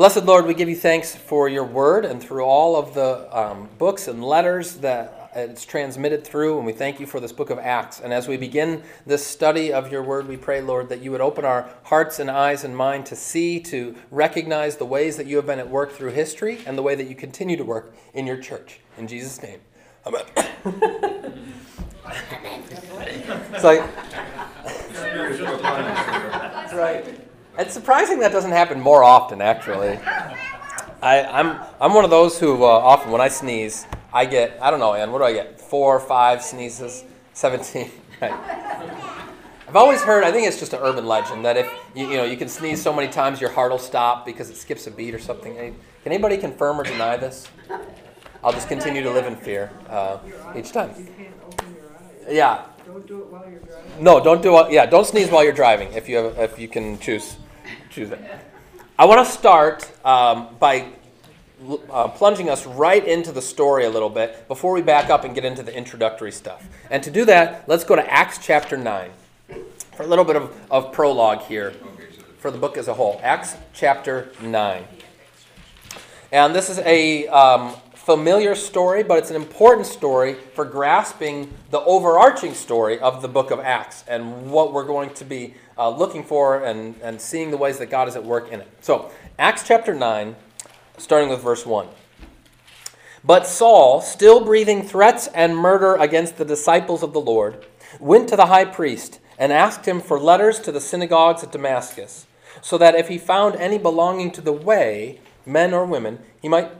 Blessed Lord, we give you thanks for your word and through all of the um, books and letters that it's transmitted through, and we thank you for this book of Acts. And as we begin this study of your word, we pray, Lord, that you would open our hearts and eyes and mind to see, to recognize the ways that you have been at work through history and the way that you continue to work in your church. In Jesus' name. Amen. it's like, right. It's surprising that doesn't happen more often, actually. I, I'm, I'm one of those who uh, often, when I sneeze, I get, I don't know, Ann, what do I get? Four or five sneezes? 17. Right. I've always heard, I think it's just an urban legend, that if you, you know you can sneeze so many times your heart will stop because it skips a beat or something. Can anybody confirm or deny this? I'll just continue to live in fear uh, each time. Yeah. Don't do it while you're driving. No, don't do it. Yeah, don't sneeze while you're driving if you have, if you can choose choose it. I want to start um, by uh, plunging us right into the story a little bit before we back up and get into the introductory stuff. And to do that, let's go to Acts chapter 9 for a little bit of, of prologue here for the book as a whole. Acts chapter 9. And this is a um, familiar story, but it's an important story for grasping the overarching story of the book of Acts and what we're going to be uh, looking for and, and seeing the ways that God is at work in it. So, Acts chapter 9, starting with verse 1. But Saul, still breathing threats and murder against the disciples of the Lord, went to the high priest and asked him for letters to the synagogues at Damascus, so that if he found any belonging to the way, men or women, he might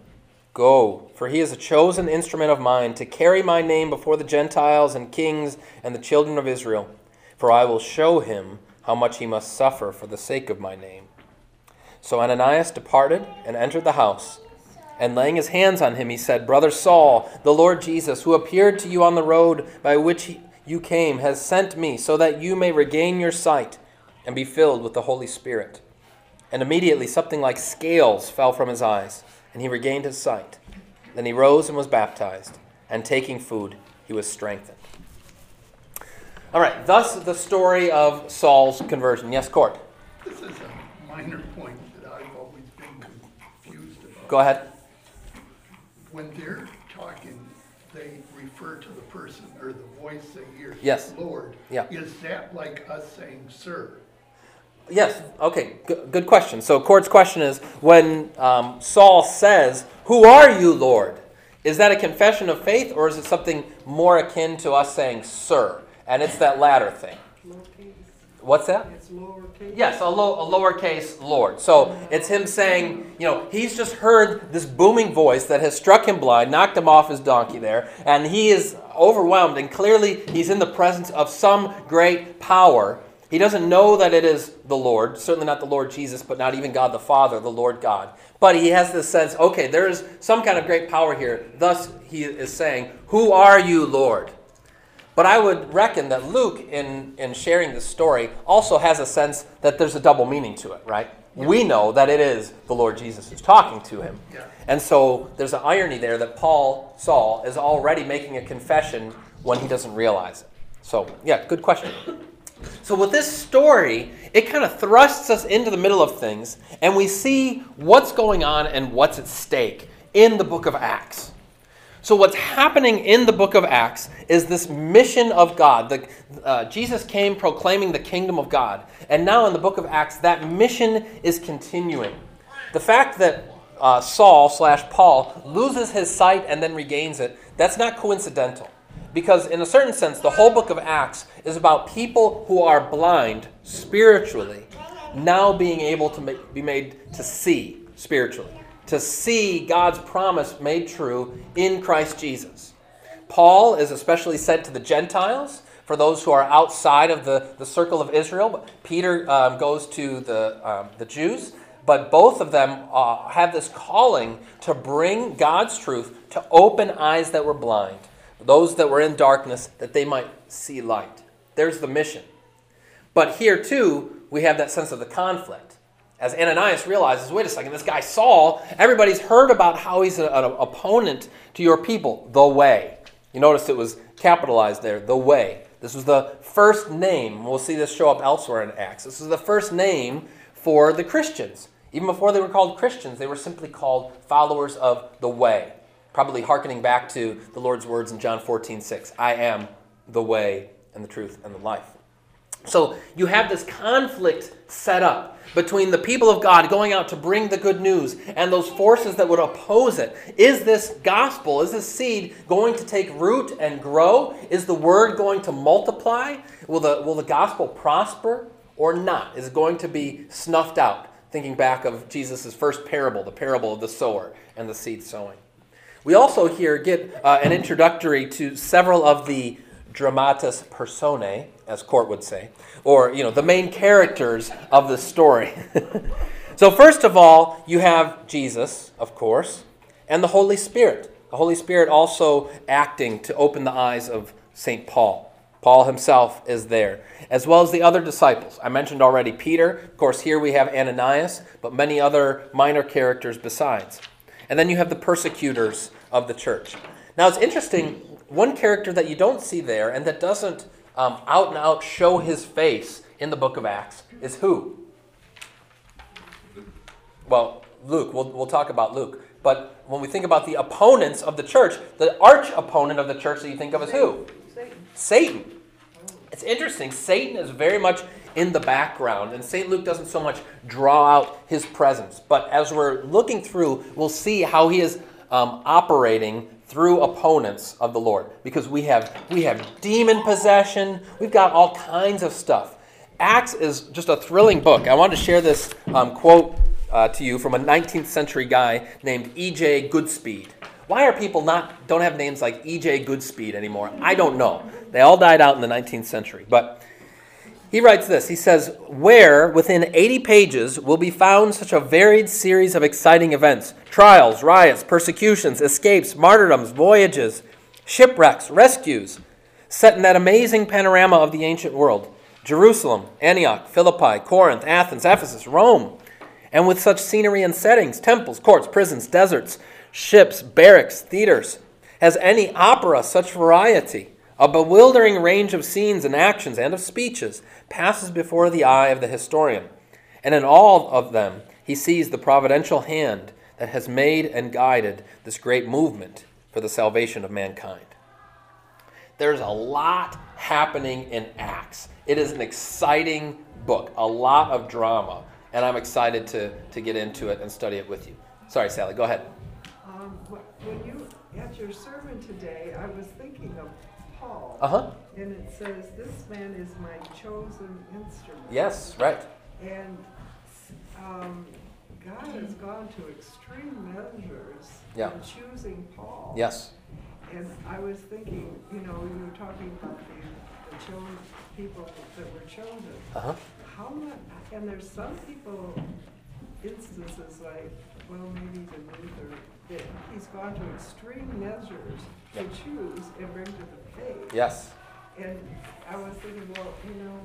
Go, for he is a chosen instrument of mine to carry my name before the Gentiles and kings and the children of Israel. For I will show him how much he must suffer for the sake of my name. So Ananias departed and entered the house. And laying his hands on him, he said, Brother Saul, the Lord Jesus, who appeared to you on the road by which you came, has sent me so that you may regain your sight and be filled with the Holy Spirit. And immediately something like scales fell from his eyes and he regained his sight. Then he rose and was baptized, and taking food, he was strengthened. All right, thus the story of Saul's conversion. Yes, Court? This is a minor point that I've always been confused about. Go ahead. When they're talking, they refer to the person or the voice they hear. Yes. Lord. Yeah. Is that like us saying, sir? Yes, okay, G- good question. So, Court's question is when um, Saul says, Who are you, Lord? Is that a confession of faith or is it something more akin to us saying, Sir? And it's that latter thing. Lowercase. What's that? It's lowercase. Yes, a, low, a lowercase Lord. So it's him saying, you know, he's just heard this booming voice that has struck him blind, knocked him off his donkey there, and he is overwhelmed, and clearly he's in the presence of some great power he doesn't know that it is the Lord, certainly not the Lord Jesus, but not even God the Father, the Lord God. But he has this sense okay, there is some kind of great power here. Thus, he is saying, Who are you, Lord? But I would reckon that Luke, in, in sharing this story, also has a sense that there's a double meaning to it, right? Yeah. We know that it is the Lord Jesus who's talking to him. Yeah. And so there's an irony there that Paul, Saul, is already making a confession when he doesn't realize it. So, yeah, good question. So, with this story, it kind of thrusts us into the middle of things, and we see what's going on and what's at stake in the book of Acts. So, what's happening in the book of Acts is this mission of God. The, uh, Jesus came proclaiming the kingdom of God. And now in the book of Acts, that mission is continuing. The fact that uh, Saul slash Paul loses his sight and then regains it, that's not coincidental. Because, in a certain sense, the whole book of Acts is about people who are blind spiritually now being able to make, be made to see spiritually to see God's promise made true in Christ Jesus. Paul is especially sent to the Gentiles, for those who are outside of the, the circle of Israel. Peter um, goes to the, um, the Jews, but both of them uh, have this calling to bring God's truth to open eyes that were blind, those that were in darkness, that they might see light. There's the mission. But here, too, we have that sense of the conflict as Ananias realizes, wait a second, this guy Saul, everybody's heard about how he's an opponent to your people, the way. You notice it was capitalized there, the way. This was the first name. We'll see this show up elsewhere in Acts. This is the first name for the Christians. Even before they were called Christians, they were simply called followers of the way. Probably hearkening back to the Lord's words in John 14, 6. I am the way and the truth and the life. So you have this conflict set up between the people of God going out to bring the good news and those forces that would oppose it. Is this gospel, is this seed going to take root and grow? Is the word going to multiply? Will the, will the gospel prosper or not? Is it going to be snuffed out? Thinking back of Jesus' first parable, the parable of the sower and the seed sowing. We also here get uh, an introductory to several of the dramatis personae, as Court would say, or you know the main characters of the story. so first of all, you have Jesus, of course, and the Holy Spirit. The Holy Spirit also acting to open the eyes of St. Paul. Paul himself is there, as well as the other disciples. I mentioned already Peter. Of course, here we have Ananias, but many other minor characters besides. And then you have the persecutors of the church. Now, it's interesting one character that you don't see there and that doesn't um, out and out show his face in the book of Acts is who? Well, Luke. We'll, we'll talk about Luke. But when we think about the opponents of the church, the arch opponent of the church that you think of is who? Satan. Satan. It's interesting. Satan is very much in the background, and St. Luke doesn't so much draw out his presence. But as we're looking through, we'll see how he is um, operating through opponents of the Lord because we have we have demon possession. We've got all kinds of stuff. Acts is just a thrilling book. I wanted to share this um, quote uh, to you from a 19th century guy named E.J. Goodspeed. Why are people not don't have names like E.J. Goodspeed anymore? I don't know. They all died out in the 19th century, but he writes this He says, Where within 80 pages will be found such a varied series of exciting events trials, riots, persecutions, escapes, martyrdoms, voyages, shipwrecks, rescues, set in that amazing panorama of the ancient world Jerusalem, Antioch, Philippi, Corinth, Athens, Ephesus, Rome, and with such scenery and settings temples, courts, prisons, deserts, ships, barracks, theaters. Has any opera such variety? A bewildering range of scenes and actions and of speeches passes before the eye of the historian, and in all of them he sees the providential hand that has made and guided this great movement for the salvation of mankind. There's a lot happening in Acts. It is an exciting book, a lot of drama, and I'm excited to, to get into it and study it with you. Sorry, Sally, go ahead. Um, when you, at your sermon today, I was thinking of Paul. Uh huh. And it says, This man is my chosen instrument. Yes, right. And um, God has gone to extreme measures Yeah. in choosing Paul. Yes. And I was thinking, you know, you were talking about the, the chosen people that were chosen. Uh huh. How much, and there's some people, instances like, well, maybe the Luther, that he's gone to extreme measures to choose and bring to the faith. Yes. And I was thinking, well, you know,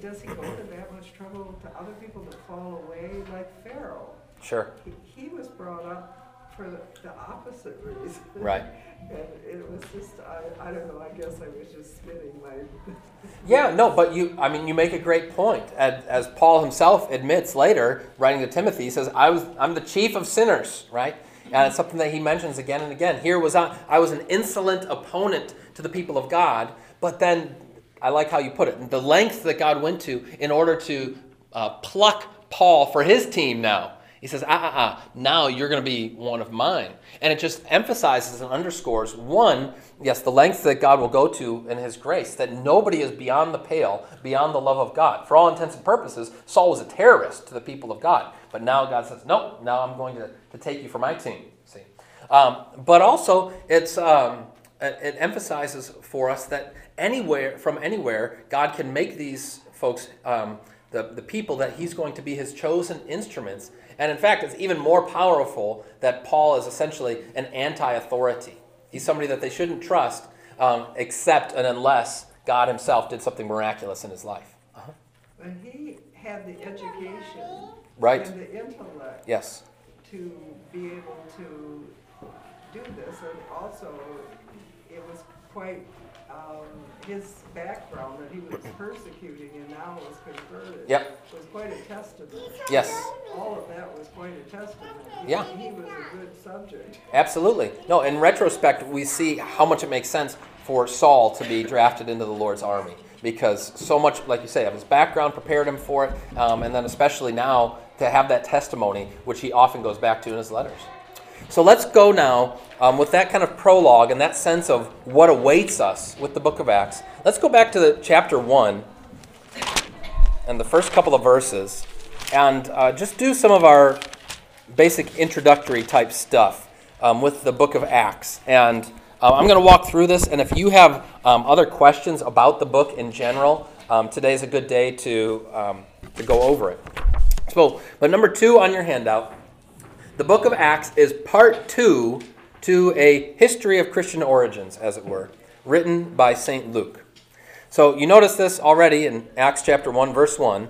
does he go to that much trouble to other people to fall away like Pharaoh? Sure. He, he was brought up for the, the opposite reason. Right. And it was just, I, I don't know, I guess I was just spinning my. Yeah, no, but you, I mean, you make a great point. As, as Paul himself admits later, writing to Timothy, he says, I was, I'm the chief of sinners, right? And it's something that he mentions again and again. Here was I, I was an insolent opponent to the people of God, but then I like how you put it, the length that God went to in order to uh, pluck Paul for his team now. He says, ah, ah, ah, now you're going to be one of mine. And it just emphasizes and underscores one, yes, the length that God will go to in his grace, that nobody is beyond the pale, beyond the love of God. For all intents and purposes, Saul was a terrorist to the people of God. But now God says, no, now I'm going to, to take you for my team. See? Um, but also, it's, um, it, it emphasizes for us that anywhere, from anywhere, God can make these folks, um, the, the people that he's going to be his chosen instruments and in fact, it's even more powerful that Paul is essentially an anti authority. He's somebody that they shouldn't trust um, except and unless God himself did something miraculous in his life. Uh-huh. But he had the education right. and the intellect yes. to be able to do this. And also, it was quite um, his background that he was persecuting and now was converted yep. was quite a testament. Yes. All of that was quite a testament. He, yeah. He was a good subject. Absolutely. No, in retrospect, we see how much it makes sense for Saul to be drafted into the Lord's army because so much, like you say, of his background prepared him for it, um, and then especially now to have that testimony, which he often goes back to in his letters. So let's go now um, with that kind of prologue and that sense of what awaits us with the book of Acts. Let's go back to the chapter 1 and the first couple of verses and uh, just do some of our basic introductory type stuff um, with the book of Acts. And uh, I'm going to walk through this, and if you have um, other questions about the book in general, um, today's a good day to, um, to go over it. So, but number two on your handout the book of Acts is part two to a history of Christian origins, as it were, written by St. Luke. So you notice this already in Acts chapter 1, verse 1.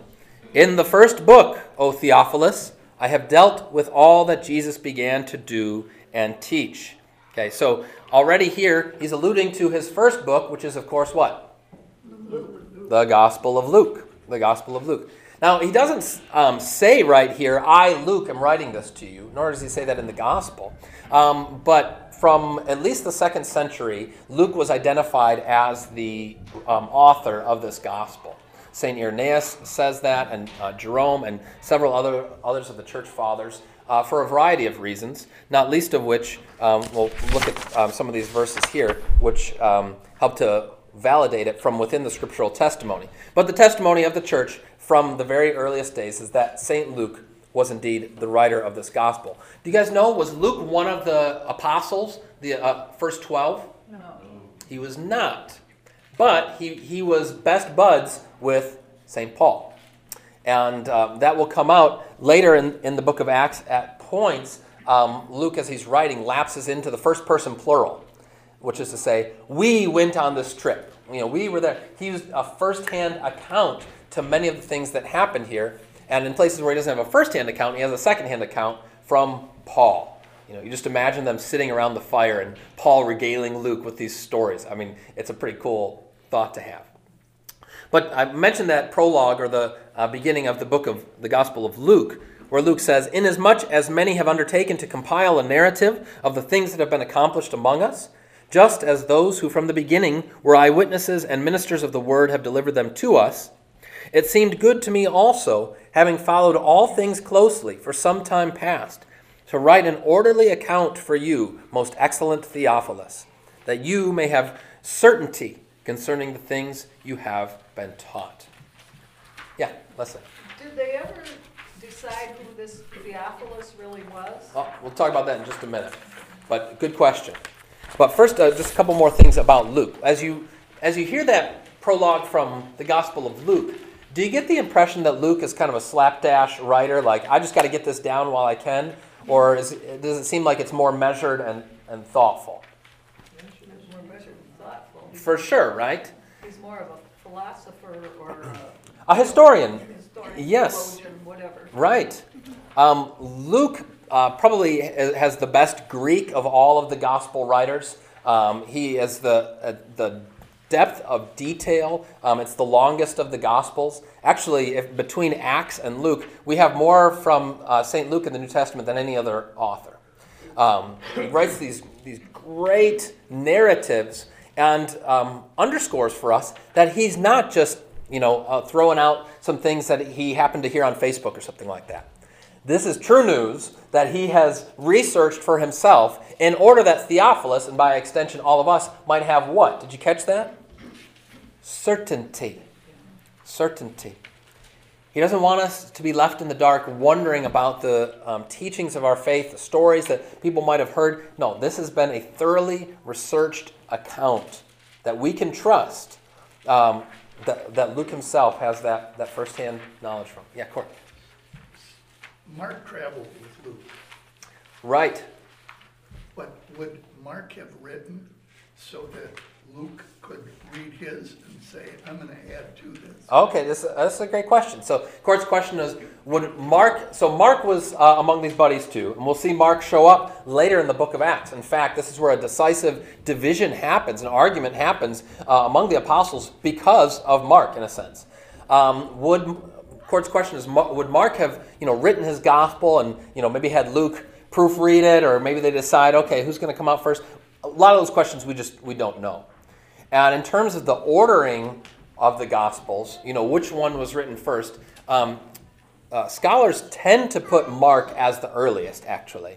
In the first book, O Theophilus, I have dealt with all that Jesus began to do and teach. Okay, so already here he's alluding to his first book, which is, of course, what? The Gospel of Luke. The Gospel of Luke. Now, he doesn't um, say right here, I, Luke, am writing this to you, nor does he say that in the gospel. Um, but from at least the second century, Luke was identified as the um, author of this gospel. St. Irenaeus says that, and uh, Jerome, and several other others of the church fathers, uh, for a variety of reasons, not least of which um, we'll look at um, some of these verses here, which um, help to validate it from within the scriptural testimony. But the testimony of the church from the very earliest days is that St. Luke was indeed the writer of this gospel. Do you guys know, was Luke one of the apostles, the uh, first 12? No. He was not. But he, he was best buds with St. Paul. And um, that will come out later in, in the book of Acts at points. Um, Luke, as he's writing, lapses into the first person plural, which is to say, we went on this trip. You know, we were there. He used a first hand account to many of the things that happened here. And in places where he doesn't have a first-hand account, he has a second-hand account from Paul. You know, you just imagine them sitting around the fire and Paul regaling Luke with these stories. I mean, it's a pretty cool thought to have. But I mentioned that prologue or the uh, beginning of the book of the Gospel of Luke, where Luke says, Inasmuch as many have undertaken to compile a narrative of the things that have been accomplished among us, just as those who from the beginning were eyewitnesses and ministers of the word have delivered them to us, it seemed good to me also, having followed all things closely for some time past, to write an orderly account for you, most excellent Theophilus, that you may have certainty concerning the things you have been taught. Yeah, listen. Did they ever decide who this Theophilus really was? Oh, we'll talk about that in just a minute. But good question. But first, uh, just a couple more things about Luke. As you as you hear that prologue from the Gospel of Luke, do you get the impression that Luke is kind of a slapdash writer, like, I just got to get this down while I can? Or is, does it seem like it's more measured and, and thoughtful? more measured and thoughtful. For sure, right? He's more of a philosopher or a A historian. historian, Yes. whatever. Right. Um, Luke uh, probably has the best Greek of all of the gospel writers. Um, he is the, uh, the depth of detail. Um, it's the longest of the Gospels. Actually, between Acts and Luke, we have more from uh, St. Luke in the New Testament than any other author. Um, he writes these, these great narratives and um, underscores for us that he's not just you know uh, throwing out some things that he happened to hear on Facebook or something like that. This is true news that he has researched for himself in order that Theophilus, and by extension all of us, might have what? Did you catch that? Certainty. Certainty. He doesn't want us to be left in the dark wondering about the um, teachings of our faith, the stories that people might have heard. No, this has been a thoroughly researched account that we can trust, um, that, that Luke himself has that, that firsthand knowledge from. Yeah, Court. Mark traveled with Luke, Right. but would Mark have written so that Luke could read his and say, I'm gonna add to this? Okay, this, that's a great question. So, Court's question is Would Mark, so Mark was uh, among these buddies too, and we'll see Mark show up later in the book of Acts. In fact, this is where a decisive division happens, an argument happens uh, among the apostles because of Mark, in a sense. Um, would, Court's question is Would Mark have, you know, written his gospel and, you know, maybe had Luke proofread it, or maybe they decide, okay, who's going to come out first? A lot of those questions we just, we don't know. And in terms of the ordering of the Gospels, you know, which one was written first, um, uh, scholars tend to put Mark as the earliest, actually.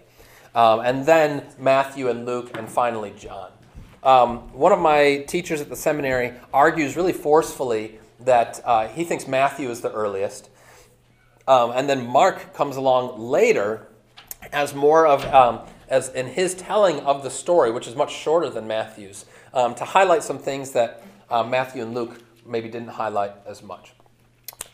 Um, and then Matthew and Luke, and finally John. Um, one of my teachers at the seminary argues really forcefully that uh, he thinks Matthew is the earliest. Um, and then Mark comes along later as more of, um, as in his telling of the story, which is much shorter than Matthew's um, to highlight some things that uh, Matthew and Luke maybe didn't highlight as much.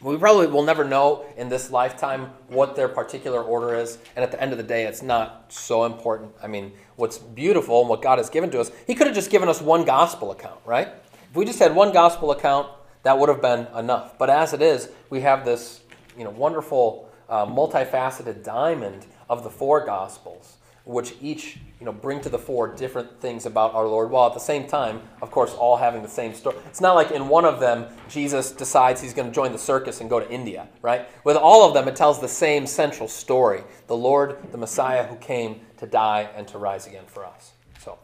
We probably will never know in this lifetime what their particular order is, and at the end of the day, it's not so important. I mean, what's beautiful and what God has given to us, He could have just given us one gospel account, right? If we just had one gospel account, that would have been enough. But as it is, we have this, you know, wonderful, uh, multifaceted diamond of the four gospels which each you know bring to the fore different things about our Lord, while at the same time, of course, all having the same story. It's not like in one of them Jesus decides he's going to join the circus and go to India, right? With all of them, it tells the same central story: the Lord, the Messiah, who came to die and to rise again for us. So,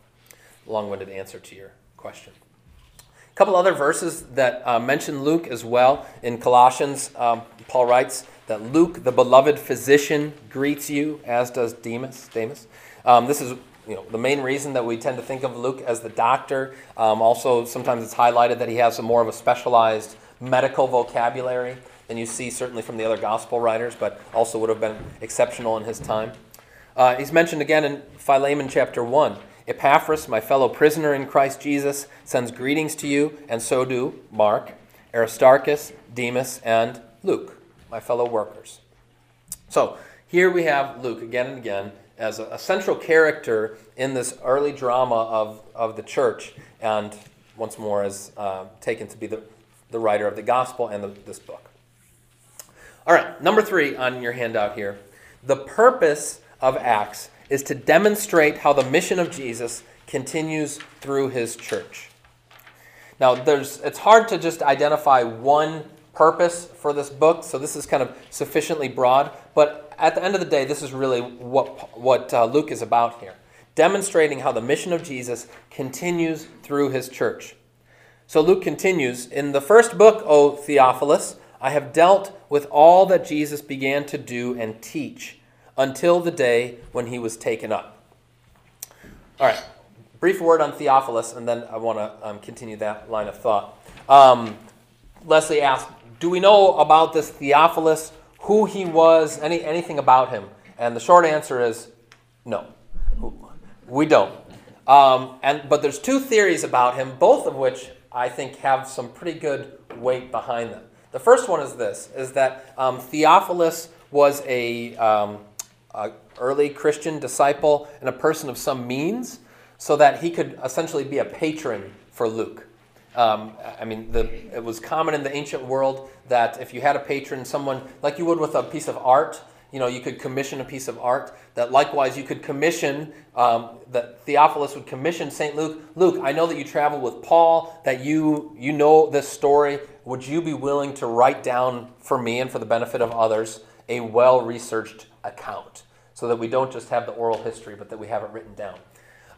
long-winded answer to your question. A couple other verses that uh, mention Luke as well in Colossians. Um, Paul writes that Luke, the beloved physician, greets you, as does Demas. Demas. Um, this is you know, the main reason that we tend to think of Luke as the doctor. Um, also, sometimes it's highlighted that he has a more of a specialized medical vocabulary than you see certainly from the other gospel writers, but also would have been exceptional in his time. Uh, he's mentioned again in Philemon chapter 1. Epaphras, my fellow prisoner in Christ Jesus, sends greetings to you, and so do Mark, Aristarchus, Demas, and Luke, my fellow workers. So here we have Luke again and again as a, a central character in this early drama of, of the church, and once more is uh, taken to be the, the writer of the gospel and the, this book. All right, number three on your handout here. The purpose of Acts is to demonstrate how the mission of Jesus continues through his church. Now, there's, it's hard to just identify one purpose for this book, so this is kind of sufficiently broad, but at the end of the day, this is really what, what uh, Luke is about here demonstrating how the mission of Jesus continues through his church. So Luke continues In the first book, O Theophilus, I have dealt with all that Jesus began to do and teach until the day when he was taken up. All right, brief word on Theophilus, and then I want to um, continue that line of thought. Um, Leslie asked, Do we know about this Theophilus? who he was, any, anything about him? And the short answer is no. We don't. Um, and, but there's two theories about him, both of which I think have some pretty good weight behind them. The first one is this, is that um, Theophilus was a, um, a early Christian disciple and a person of some means, so that he could essentially be a patron for Luke. Um, I mean, the, it was common in the ancient world that if you had a patron, someone like you would with a piece of art, you know, you could commission a piece of art. That likewise, you could commission, um, that Theophilus would commission St. Luke. Luke, I know that you traveled with Paul, that you, you know this story. Would you be willing to write down for me and for the benefit of others a well researched account so that we don't just have the oral history, but that we have it written down?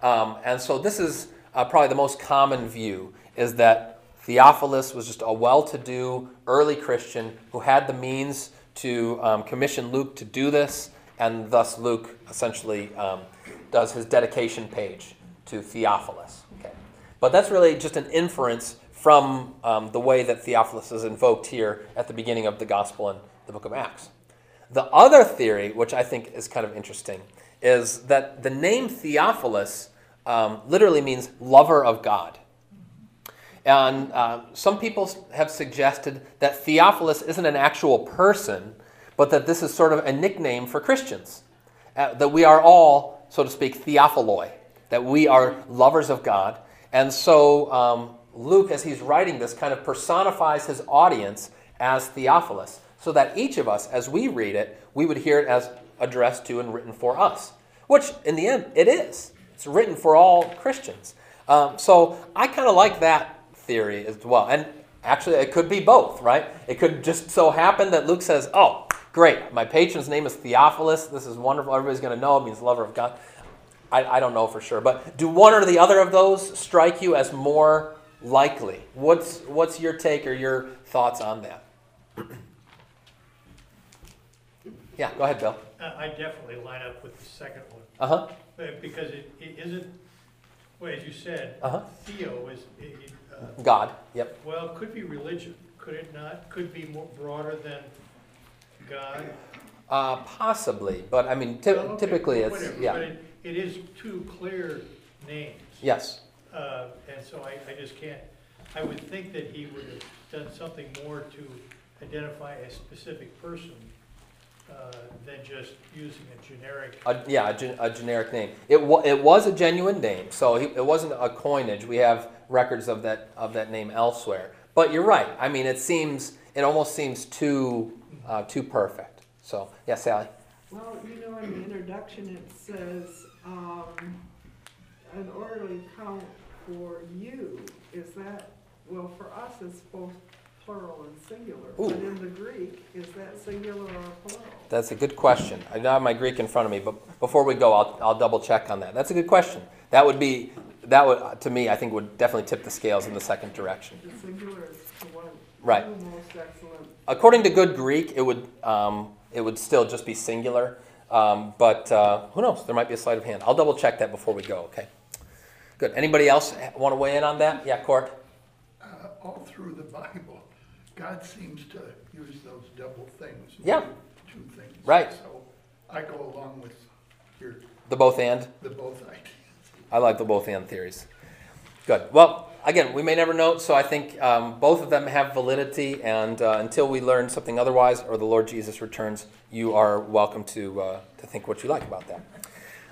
Um, and so this is uh, probably the most common view is that Theophilus was just a well to do early Christian who had the means to um, commission Luke to do this, and thus Luke essentially um, does his dedication page to Theophilus. Okay. But that's really just an inference from um, the way that Theophilus is invoked here at the beginning of the Gospel and the book of Acts. The other theory, which I think is kind of interesting, is that the name Theophilus um, literally means lover of God. And uh, some people have suggested that Theophilus isn't an actual person, but that this is sort of a nickname for Christians. Uh, that we are all, so to speak, Theophiloi, that we are lovers of God. And so um, Luke, as he's writing this, kind of personifies his audience as Theophilus, so that each of us, as we read it, we would hear it as addressed to and written for us, which in the end it is. It's written for all Christians. Um, so I kind of like that theory as well. And actually, it could be both, right? It could just so happen that Luke says, oh, great, my patron's name is Theophilus. This is wonderful. Everybody's going to know it means lover of God. I, I don't know for sure. But do one or the other of those strike you as more likely? What's, what's your take or your thoughts on that? yeah, go ahead, Bill. Uh, I definitely line up with the second one, Uh huh. uh, because it, it isn't, well, as you said, Uh-huh. Theo is, it- it, God. Yep. well, it could be religion, could it not? Could be more broader than God? Uh, possibly, but I mean, ty- Well, okay, typically it's whatever, yeah. But it, it is two clear names. Yes. Uh, and so I, I just can't, I would think that he would have done something more to identify a specific person, uh, than just using a generic. A, yeah, a, gen- a generic name. It, wa- it was a genuine name, so he, it wasn't a coinage. We have records of that of that name elsewhere. But you're right. I mean, it seems it almost seems too uh, too perfect. So yeah, Sally. Well, you know, in the introduction, it says, um, an orderly count for you, is that, well, for us, it's both plural and singular. Ooh. But in the Greek, is that singular or plural? That's a good question. I don't have my Greek in front of me, but before we go, I'll, I'll double check on that. That's a good question. That would be that would to me, I think, would definitely tip the scales in the second direction. The singular is the one, Right. the most excellent. According to good Greek, it would um, it would still just be singular. Um, but uh, who knows? There might be a sleight of hand. I'll double check that before we go. Okay. Good. Anybody else want to weigh in on that? Yeah, Court. Uh, all through the Bible, God seems to use those double things. Yeah. Two things. Right. So I go along with your, The both and. the both ideas. I like the both and theories. Good. Well, again, we may never know, so I think um, both of them have validity, and uh, until we learn something otherwise or the Lord Jesus returns, you are welcome to, uh, to think what you like about that.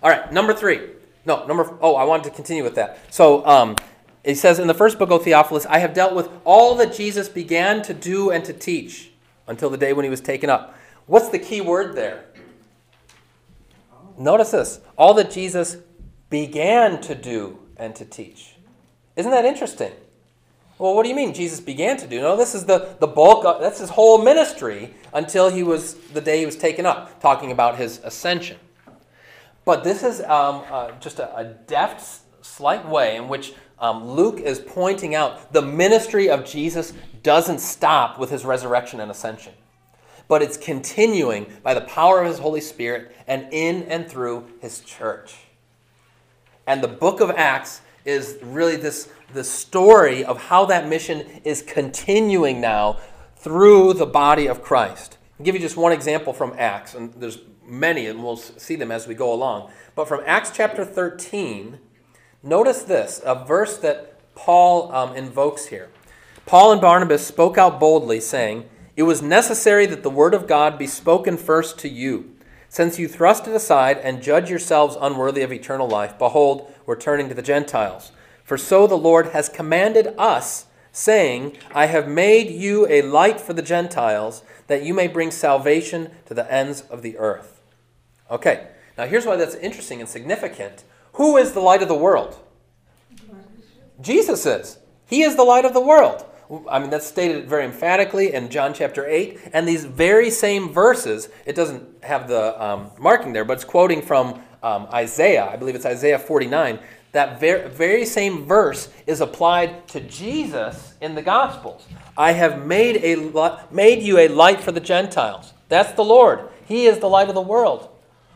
All right, number three. No, number, oh, I wanted to continue with that. So um, it says in the first book of Theophilus, I have dealt with all that Jesus began to do and to teach until the day when he was taken up. What's the key word there? Notice this all that Jesus began to do and to teach. Isn't that interesting? Well, what do you mean Jesus began to do? No, this is the, the bulk of that's his whole ministry until he was the day he was taken up, talking about his ascension. But this is um, uh, just a, a deft, slight way in which um, Luke is pointing out the ministry of Jesus doesn't stop with his resurrection and ascension, but it's continuing by the power of his Holy Spirit and in and through his church. And the book of Acts is really this the story of how that mission is continuing now through the body of Christ. I'll give you just one example from Acts, and there's many, and we'll see them as we go along. But from Acts chapter 13, notice this a verse that Paul um, invokes here. Paul and Barnabas spoke out boldly, saying, It was necessary that the word of God be spoken first to you. Since you thrust it aside and judge yourselves unworthy of eternal life, behold, we're turning to the Gentiles. For so the Lord has commanded us saying, I have made you a light for the Gentiles, that you may bring salvation to the ends of the earth. Okay, now here's why that's interesting and significant. Who is the light of the world? Jesus is. He is the light of the world. I mean, that's stated very emphatically in John chapter 8. And these very same verses, it doesn't have the um, marking there, but it's quoting from um, Isaiah. I believe it's Isaiah 49. That very, very same verse is applied to Jesus in the Gospels. I have made, a, made you a light for the Gentiles. That's the Lord. He is the light of the world.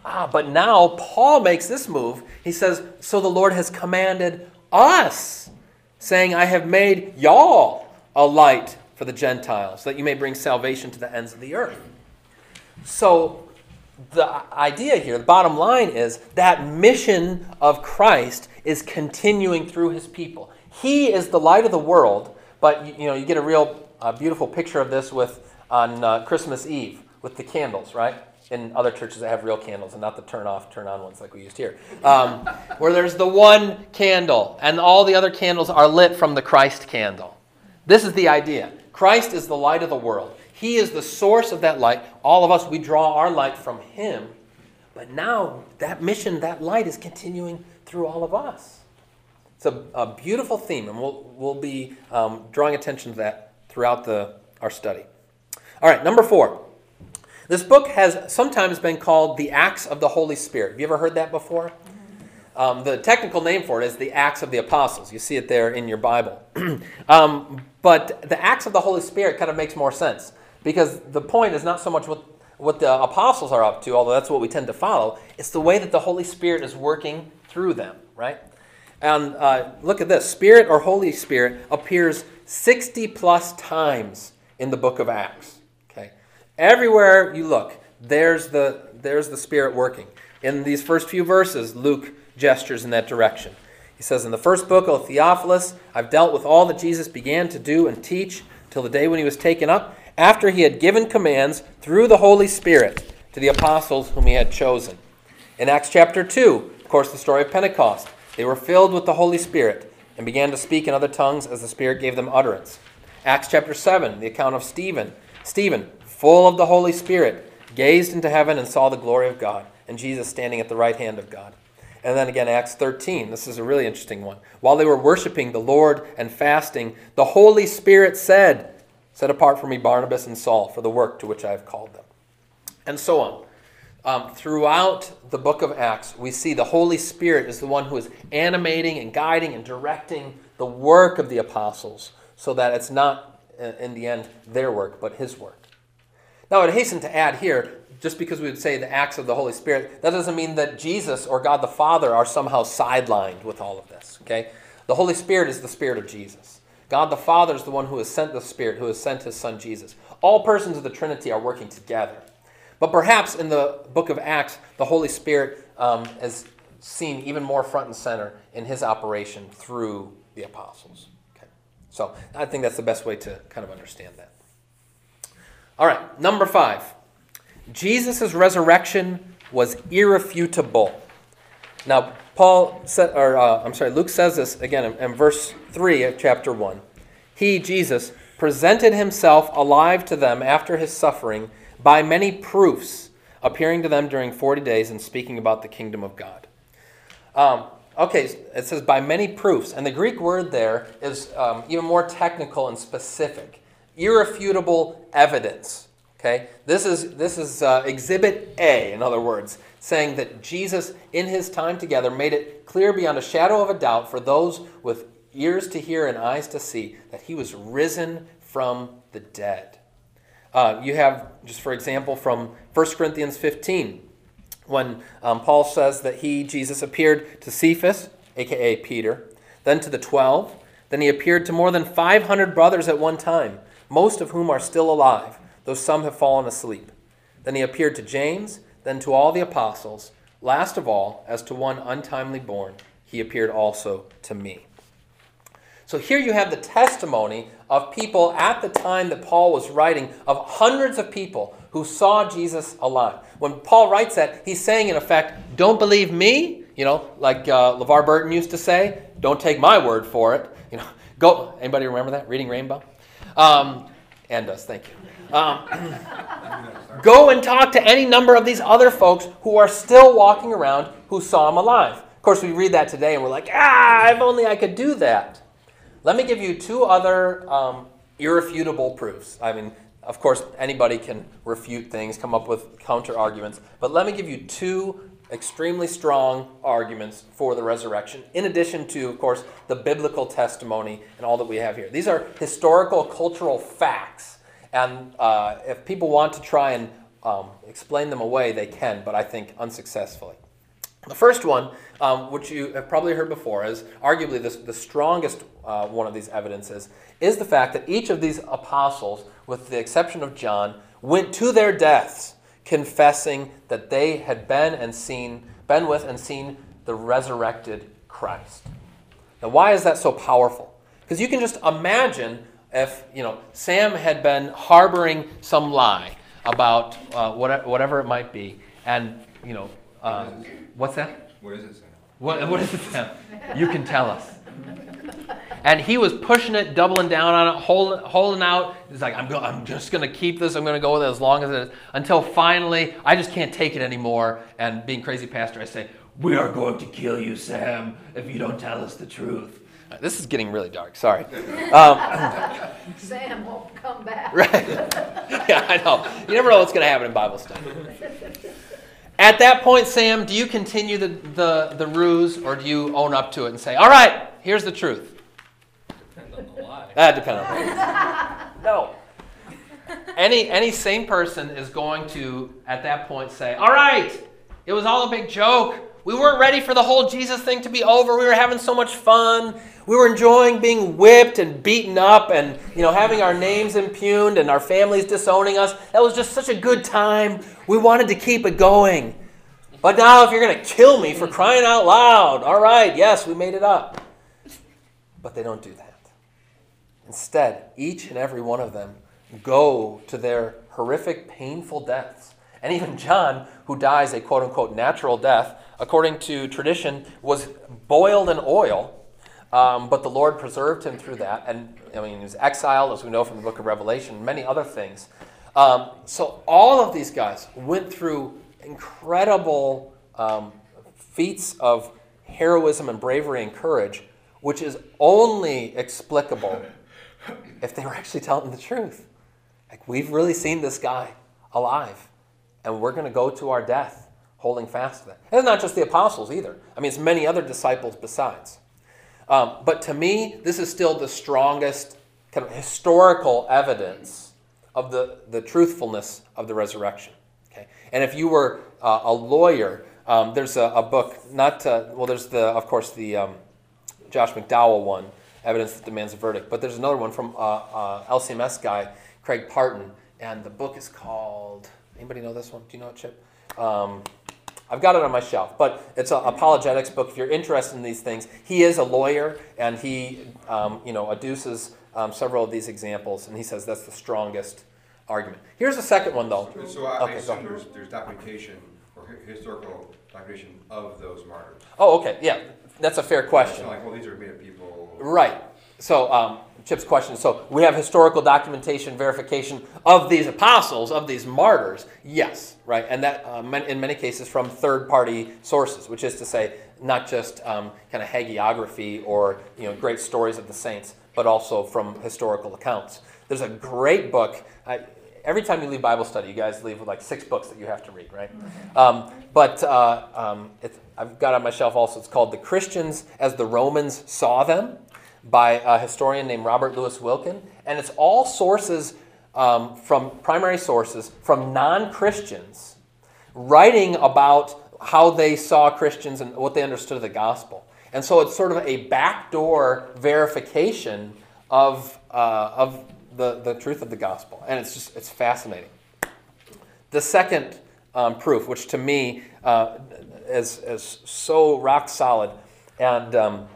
Ah, but now Paul makes this move. He says, So the Lord has commanded us, saying, I have made y'all a light for the Gentiles, that you may bring salvation to the ends of the earth. So the idea here, the bottom line is that mission of Christ is continuing through his people. He is the light of the world, but you know, you get a real uh, beautiful picture of this with on uh, Christmas Eve with the candles, right? In other churches that have real candles and not the turn off, turn on ones like we used here, um, where there's the one candle and all the other candles are lit from the Christ candle. This is the idea. Christ is the light of the world. He is the source of that light. All of us, we draw our light from Him. But now that mission, that light is continuing through all of us. It's a, a beautiful theme, and we'll, we'll be um, drawing attention to that throughout the, our study. All right, number four. This book has sometimes been called the Acts of the Holy Spirit. Have you ever heard that before? Um, the technical name for it is the Acts of the Apostles. You see it there in your Bible. um, but the Acts of the Holy Spirit kind of makes more sense because the point is not so much what, what the apostles are up to, although that's what we tend to follow, it's the way that the Holy Spirit is working through them, right? And uh, look at this Spirit or Holy Spirit appears 60 plus times in the book of Acts. Everywhere you look, there's the, there's the Spirit working. In these first few verses, Luke gestures in that direction. He says, In the first book, O Theophilus, I've dealt with all that Jesus began to do and teach till the day when he was taken up, after he had given commands through the Holy Spirit to the apostles whom he had chosen. In Acts chapter 2, of course, the story of Pentecost, they were filled with the Holy Spirit and began to speak in other tongues as the Spirit gave them utterance. Acts chapter 7, the account of Stephen. Stephen, full of the Holy Spirit, gazed into heaven and saw the glory of God, and Jesus standing at the right hand of God. And then again, Acts 13. This is a really interesting one. While they were worshiping the Lord and fasting, the Holy Spirit said, Set apart for me Barnabas and Saul for the work to which I have called them. And so on. Um, throughout the book of Acts, we see the Holy Spirit is the one who is animating and guiding and directing the work of the apostles so that it's not, uh, in the end, their work, but his work. Now, I'd hasten to add here, just because we would say the acts of the Holy Spirit, that doesn't mean that Jesus or God the Father are somehow sidelined with all of this. Okay? The Holy Spirit is the Spirit of Jesus. God the Father is the one who has sent the Spirit, who has sent his Son Jesus. All persons of the Trinity are working together. But perhaps in the book of Acts, the Holy Spirit um, is seen even more front and center in his operation through the apostles. Okay. So I think that's the best way to kind of understand that. All right, number five. Jesus' resurrection was irrefutable. Now, Paul said, or uh, I'm sorry, Luke says this again in, in verse 3 of chapter 1. He, Jesus, presented himself alive to them after his suffering by many proofs, appearing to them during 40 days and speaking about the kingdom of God. Um, okay, it says by many proofs, and the Greek word there is um, even more technical and specific irrefutable evidence. Okay, this is this is uh, Exhibit A, in other words, saying that Jesus, in his time together, made it clear beyond a shadow of a doubt for those with ears to hear and eyes to see that he was risen from the dead. Uh, you have, just for example, from 1 Corinthians 15, when um, Paul says that he, Jesus, appeared to Cephas, aka Peter, then to the twelve, then he appeared to more than 500 brothers at one time, most of whom are still alive, though some have fallen asleep. Then he appeared to James then to all the apostles, last of all, as to one untimely born, he appeared also to me. So here you have the testimony of people at the time that Paul was writing, of hundreds of people who saw Jesus alive. When Paul writes that, he's saying, in effect, don't believe me, you know, like uh, LeVar Burton used to say, don't take my word for it. You know, Go. Anybody remember that? Reading Rainbow. Um, and us, Thank you. Um, go and talk to any number of these other folks who are still walking around who saw him alive. Of course, we read that today and we're like, ah, if only I could do that. Let me give you two other um, irrefutable proofs. I mean, of course, anybody can refute things, come up with counter arguments, but let me give you two extremely strong arguments for the resurrection, in addition to, of course, the biblical testimony and all that we have here. These are historical, cultural facts, and uh, if people want to try and um, explain them away, they can, but I think unsuccessfully. The first one, um, which you have probably heard before, is arguably the, the strongest uh, one of these evidences, is the fact that each of these apostles, with the exception of John, went to their deaths confessing that they had been and seen, been with and seen the resurrected Christ. Now, why is that so powerful? Because you can just imagine if you know Sam had been harboring some lie about uh, whatever, whatever it might be, and you know, uh, what's that? What is it, Sam? What, what is it, Sam? You can tell us. And he was pushing it, doubling down on it, holding, holding out. He's like, I'm, go- I'm just going to keep this. I'm going to go with it as long as it is. Until finally, I just can't take it anymore. And being crazy pastor, I say, We are going to kill you, Sam, if you don't tell us the truth. This is getting really dark. Sorry. Um, Sam won't come back. Right. yeah, I know. You never know what's going to happen in Bible study. At that point, Sam, do you continue the, the, the ruse or do you own up to it and say, all right, here's the truth? Depends on the lie. That depends on No. Any, any sane person is going to, at that point, say, all right, it was all a big joke. We weren't ready for the whole Jesus thing to be over. We were having so much fun. We were enjoying being whipped and beaten up and you know having our names impugned and our families disowning us. That was just such a good time. We wanted to keep it going. But now if you're going to kill me for crying out loud, all right, yes, we made it up. But they don't do that. Instead, each and every one of them go to their horrific, painful deaths. And even John, who dies a quote unquote natural death, according to tradition, was boiled in oil, um, but the Lord preserved him through that. And I mean, he was exiled, as we know from the book of Revelation, many other things. Um, so all of these guys went through incredible um, feats of heroism and bravery and courage, which is only explicable if they were actually telling the truth. Like, we've really seen this guy alive, and we're going to go to our death holding fast to that. And it's not just the apostles either. I mean, it's many other disciples besides. Um, but to me, this is still the strongest kind of historical evidence of the, the truthfulness of the resurrection. Okay? And if you were uh, a lawyer, um, there's a, a, book, not, uh, well, there's the, of course, the um, Josh McDowell one, Evidence That Demands a Verdict, but there's another one from uh, uh LCMS guy, Craig Parton, and the book is called, anybody know this one? Do you know it, Chip? Um, I've got it on my shelf, but it's an apologetics book. If you're interested in these things, he is a lawyer, and he, um, you know, adduces um, several of these examples, and he says that's the strongest argument. Here's the second one, though. So I, I Okay, go. assume there's, there's documentation or historical documentation of those martyrs. Oh, okay, yeah, that's a fair It's question. not like, well, these are made up people. Right. So, um, Chip's question. So, we have historical documentation, verification of these apostles, of these martyrs. Yes, right, and that uh, in many cases from third-party sources, which is to say, not just um, kind of hagiography or you know great stories of the saints, but also from historical accounts. There's a great book. I, every time you leave Bible study, you guys leave with like six books that you have to read, right? Um, but uh, um, it's, I've got on my shelf also. It's called "The Christians as the Romans Saw Them." By a historian named Robert Louis Wilken, and it's all sources um, from primary sources from non-Christians writing about how they saw Christians and what they understood of the gospel. And so it's sort of a backdoor verification of, uh, of the, the truth of the gospel, and it's just it's fascinating. The second um, proof, which to me uh, is, is so rock solid, and um,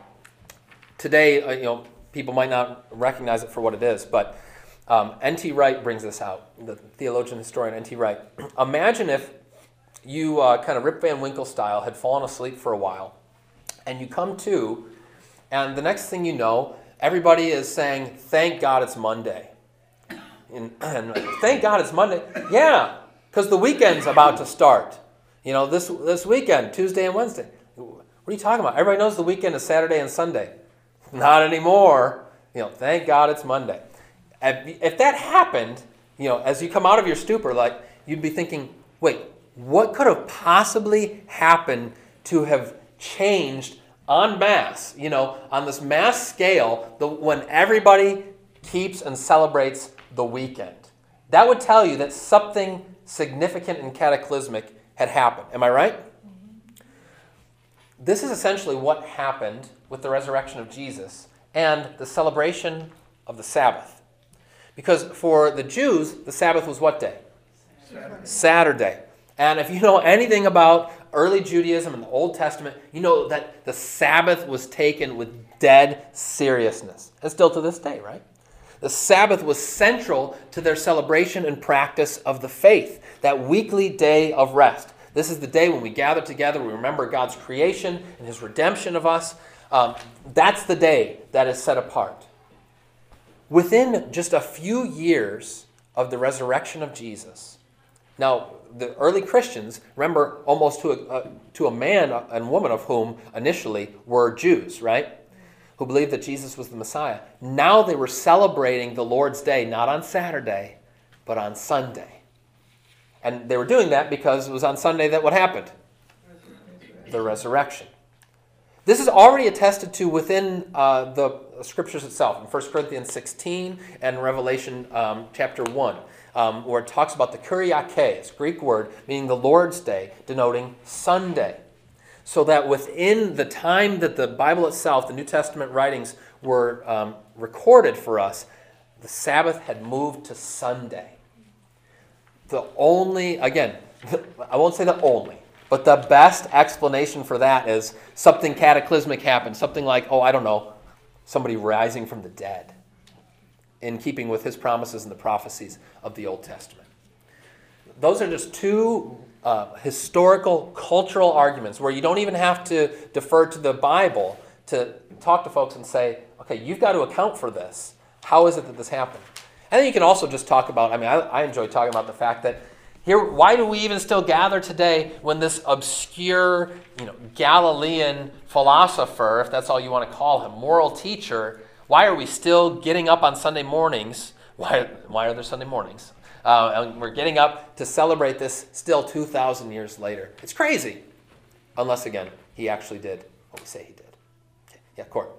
today, uh, you know, people might not recognize it for what it is, but um, N.T. Wright brings this out, the theologian historian N.T. Wright. Imagine if you, uh, kind of Rip Van Winkle style, had fallen asleep for a while, and you come to, and the next thing you know, everybody is saying, "Thank God it's Monday." And, and thank God it's Monday. Yeah, because the weekend's about to start. You know, this this weekend, Tuesday and Wednesday. What are you talking about? Everybody knows the weekend is Saturday and Sunday. Not anymore. You know, thank God it's Monday. If, that happened, you know, as you come out of your stupor, like you'd be thinking, wait, what could have possibly happened to have changed en masse, you know, on this mass scale, the, when everybody keeps and celebrates the weekend? That would tell you that something significant and cataclysmic had happened. Am I right? Mm-hmm. This is essentially what happened with the resurrection of Jesus and the celebration of the Sabbath. Because for the Jews, the Sabbath was what day? Saturday. Saturday. And if you know anything about early Judaism and the Old Testament, you know that the Sabbath was taken with dead seriousness. And still to this day, right? The Sabbath was central to their celebration and practice of the faith, that weekly day of rest. This is the day when we gather together, we remember God's creation and his redemption of us. Um, that's the day that is set apart. Within just a few years of the resurrection of Jesus, now the early Christians, remember almost to a, uh, to a man and woman of whom initially were Jews, right? Who believed that Jesus was the Messiah. Now they were celebrating the Lord's Day not on Saturday, but on Sunday. And they were doing that because it was on Sunday that what happened? The resurrection. This is already attested to within uh, the scriptures itself, in 1 Corinthians 16 and Revelation um, chapter 1, um, where it talks about the Kyriake, Greek word meaning the Lord's Day, denoting Sunday. So that within the time that the Bible itself, the New Testament writings, were um, recorded for us, the Sabbath had moved to Sunday. The only, again, I won't say the only, but the best explanation for that is something cataclysmic happened. Something like, oh, I don't know, somebody rising from the dead, in keeping with his promises and the prophecies of the Old Testament. Those are just two uh, historical, cultural arguments where you don't even have to defer to the Bible to talk to folks and say, okay, you've got to account for this. How is it that this happened? And then you can also just talk about, I mean, I, I enjoy talking about the fact that here, why do we even still gather today when this obscure, you know, Galilean philosopher, if that's all you want to call him, moral teacher, why are we still getting up on Sunday mornings? Why, why are there Sunday mornings? Uh, and we're getting up to celebrate this still 2,000 years later. It's crazy. Unless, again, he actually did what we say he did. Okay. Yeah, Court.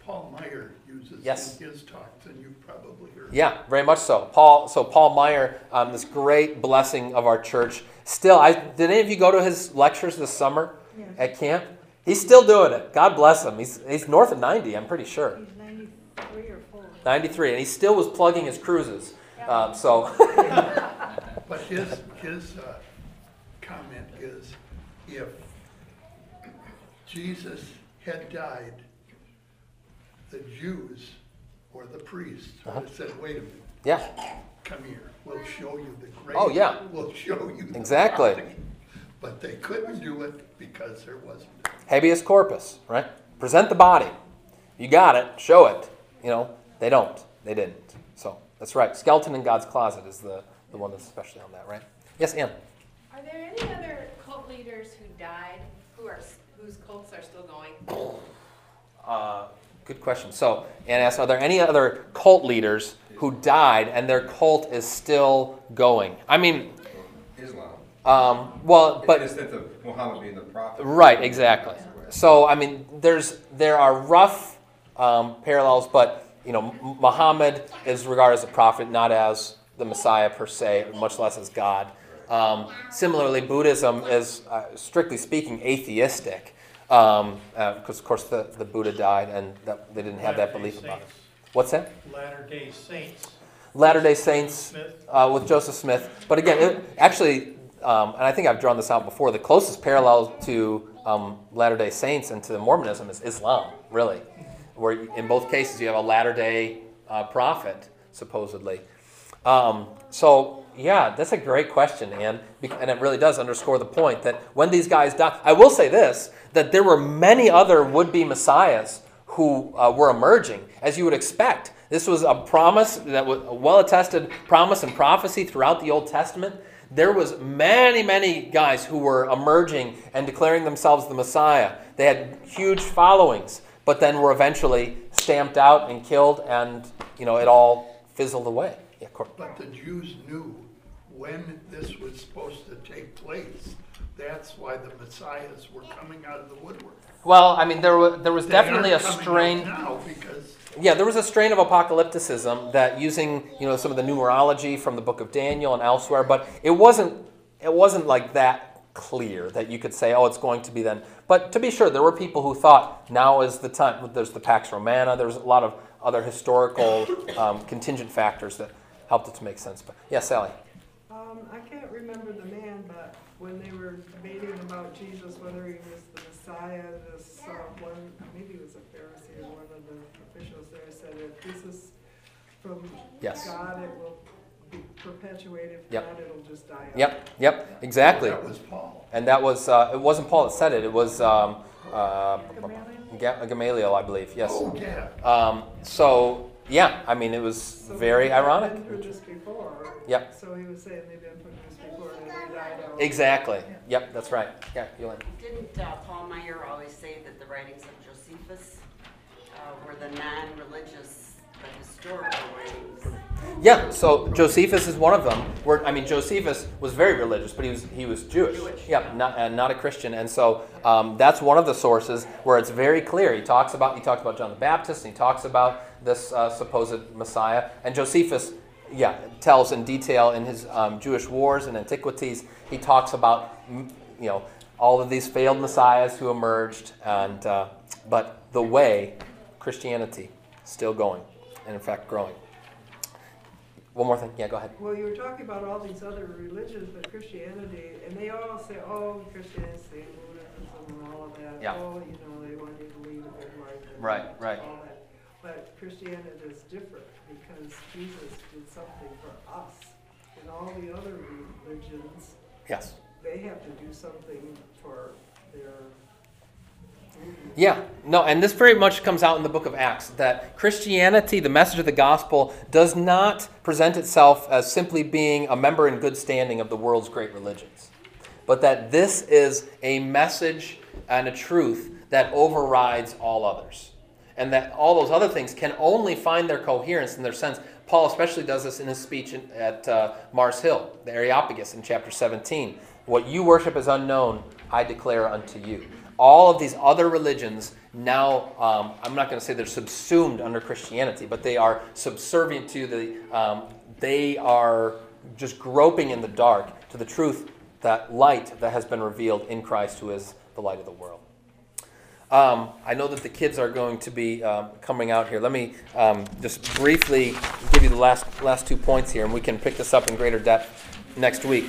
Paul Maier uses Yes. in his talks, and you've probably heard. Yeah, very much so. Paul, so Paul Maier, um, this great blessing of our church. Still, I did any of you go to his lectures this summer Yes. at camp? He's still doing it. God bless him. He's, he's north of 90, I'm pretty sure. He's ninety-three or four. 93, and he still was plugging his cruises. Um, so, But his, his uh, comment is, if Jesus had died, the Jews or the priests would have said, wait a minute, yeah, come here, we'll show you the grave. Oh, yeah. We'll show you the Exactly. body." But they couldn't do it because there wasn't. habeas corpus, right? Present the body. You got it. Show it. You know, they don't. They didn't. So that's right. Skeleton in God's closet is the, the one that's especially on that, right? Yes, Ann. Are there any other cult leaders who died, who are, whose cults are still going? Uh, good question. So, Ann asked, are there any other cult leaders who died and their cult is still going? I mean, Islam. um, well, In but the sense of Muhammad being the prophet. Right, exactly. So I mean, there's there are rough um, parallels, but you know, Muhammad is regarded as a prophet, not as the Messiah per se, much less as God. Um, similarly, Buddhism is, uh, strictly speaking, atheistic, because of course the, the Buddha died and that, they didn't have that Latter-day belief about it. Saints. What's that? Latter-day Saints. Latter Day Saints Smith. uh, with Joseph Smith. But again, it, actually, um, and I think I've drawn this out before, the closest parallel to um, Latter day Saints and to Mormonism is Islam, really. Where in both cases you have a Latter day uh, prophet, supposedly. Um, so, yeah, that's a great question, Ann. And it really does underscore the point that when these guys died, I will say this that there were many other would be messiahs who uh, were emerging, as you would expect. This was a promise that was a well-attested promise and prophecy throughout the Old Testament. There was many, many guys who were emerging and declaring themselves the Messiah. They had huge followings, but then were eventually stamped out and killed, and you know it all fizzled away. Yeah, But the Jews knew when this was supposed to take place. That's why the messiahs were coming out of the woodwork. Well, I mean, there was there was They definitely a aren't coming out strain. Now, because Yeah, there was a strain of apocalypticism that using you know some of the numerology from the book of Daniel and elsewhere, but it wasn't it wasn't like that clear that you could say, oh, it's going to be then. But to be sure, there were people who thought now is the time. There's the Pax Romana. There's a lot of other historical um, contingent factors that helped it to make sense. But yeah, Sally. Um, I can't remember the man, but when they were debating about Jesus, whether he was the Messiah, this, uh, one, maybe it was a Pharisee or one of the officials there said, if this is from Yes. God, it will be perpetuated, if Yep. not, it'll just die out. Yep. Yep. Exactly. that was Paul. And that was uh, it wasn't Paul that said it. It was um, uh, Gamaliel? Ga- Gamaliel, I believe. Yes. Oh, yeah. Um, so yeah, I mean, it was So very they've ironic. Been through this before. Yep. So he was saying they've been through this before and they died out. Exactly. Yep, that's right. Yeah, you Yolanda. Didn't uh, Paul Maier always say that the writings of Josephus uh, were the non-religious, but historical writings? Yeah. So Josephus is one of them. Where I mean, Josephus was very religious, but he was he was Jewish. Jewish. Yeah, not and not a Christian. And so um, that's one of the sources where it's very clear. He talks about he talks about John the Baptist, and he talks about this uh, supposed Messiah. And Josephus, yeah, tells in detail in his um, Jewish Wars and Antiquities. He talks about you know all of these failed messiahs who emerged, and uh, but the way Christianity still going, and in fact growing. One more thing. Yeah, go ahead. Well, you were talking about all these other religions, but Christianity, and they all say, oh, Christianity, Buddhism, and all of that. Yeah. Oh, you know, they want you to lead a good life. and Right, right. But Christianity is different because Jesus did something for us. And all the other religions, Yes. they have to do something for their. Yeah, no, and this very much comes out in the book of Acts that Christianity, the message of the gospel, does not present itself as simply being a member in good standing of the world's great religions, but that this is a message and a truth that overrides all others. And that all those other things can only find their coherence and their sense. Paul especially does this in his speech at uh, Mars Hill, the Areopagus, in chapter 17. What you worship is unknown, I declare unto you all of these other religions now um, i'm not going to say they're subsumed under christianity but they are subservient to the um, they are just groping in the dark to the truth that light that has been revealed in christ who is the light of the world um, I know that the kids are going to be um, coming out here. Let me um, just briefly give you the last last two points here, and we can pick this up in greater depth next week.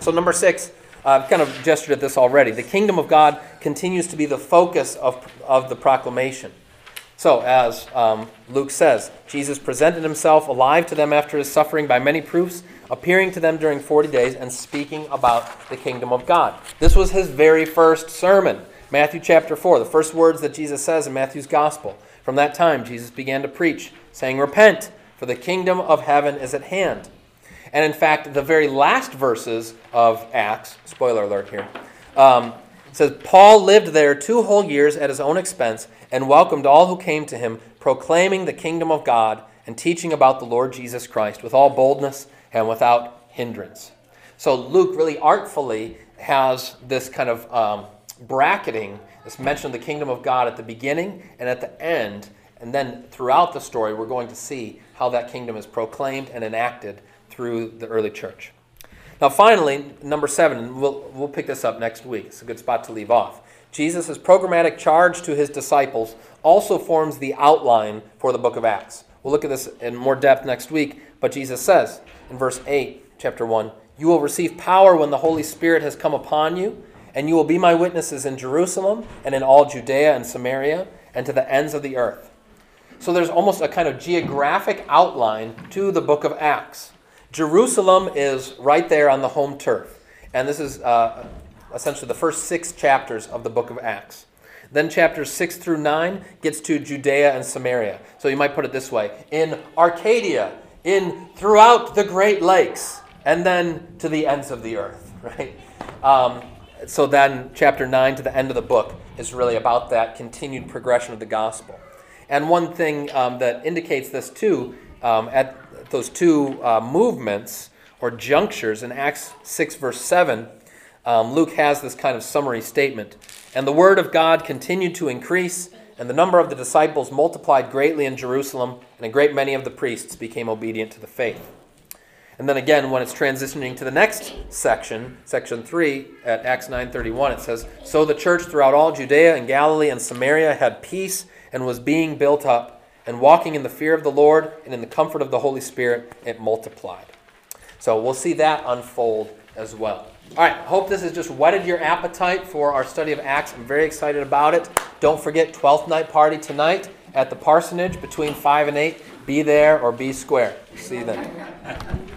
So, number six, I've kind of gestured at this already. The kingdom of God continues to be the focus of, of the proclamation. So, as um, Luke says, Jesus presented himself alive to them after his suffering by many proofs, appearing to them during 40 days and speaking about the kingdom of God. This was his very first sermon. Matthew chapter 4, the first words that Jesus says in Matthew's gospel. From that time, Jesus began to preach, saying, Repent, for the kingdom of heaven is at hand. And in fact, the very last verses of Acts, spoiler alert here, um, says, Paul lived there two whole years at his own expense and welcomed all who came to him, proclaiming the kingdom of God and teaching about the Lord Jesus Christ with all boldness and without hindrance. So Luke really artfully has this kind of um, bracketing, this mention of the kingdom of God at the beginning and at the end. And then throughout the story, we're going to see how that kingdom is proclaimed and enacted through the early church. Now, finally, number seven, we'll, we'll pick this up next week. It's a good spot to leave off. Jesus' programmatic charge to his disciples also forms the outline for the book of Acts. We'll look at this in more depth next week, but Jesus says in verse 8, chapter 1 You will receive power when the Holy Spirit has come upon you, and you will be my witnesses in Jerusalem and in all Judea and Samaria and to the ends of the earth. So there's almost a kind of geographic outline to the book of Acts. Jerusalem is right there on the home turf. And this is uh, essentially the first six chapters of the book of Acts. Then chapters 6 through 9 gets to Judea and Samaria. So you might put it this way in Arcadia, in throughout the Great Lakes, and then to the ends of the earth, right? Um, so then chapter 9 to the end of the book is really about that continued progression of the gospel. And one thing um, that indicates this too, um, at those two uh, movements or junctures in Acts 6, verse 7, um, Luke has this kind of summary statement. And the word of God continued to increase, and the number of the disciples multiplied greatly in Jerusalem, and a great many of the priests became obedient to the faith. And then again, when it's transitioning to the next section, section 3 at Acts 9:31, it says, "So the church throughout all Judea and Galilee and Samaria had peace and was being built up, and walking in the fear of the Lord and in the comfort of the Holy Spirit, it multiplied." So we'll see that unfold as well. All right, hope this has just whetted your appetite for our study of Acts. I'm very excited about it. Don't forget 12th night party tonight at the parsonage between 5 and 8. Be there or be square. See you then.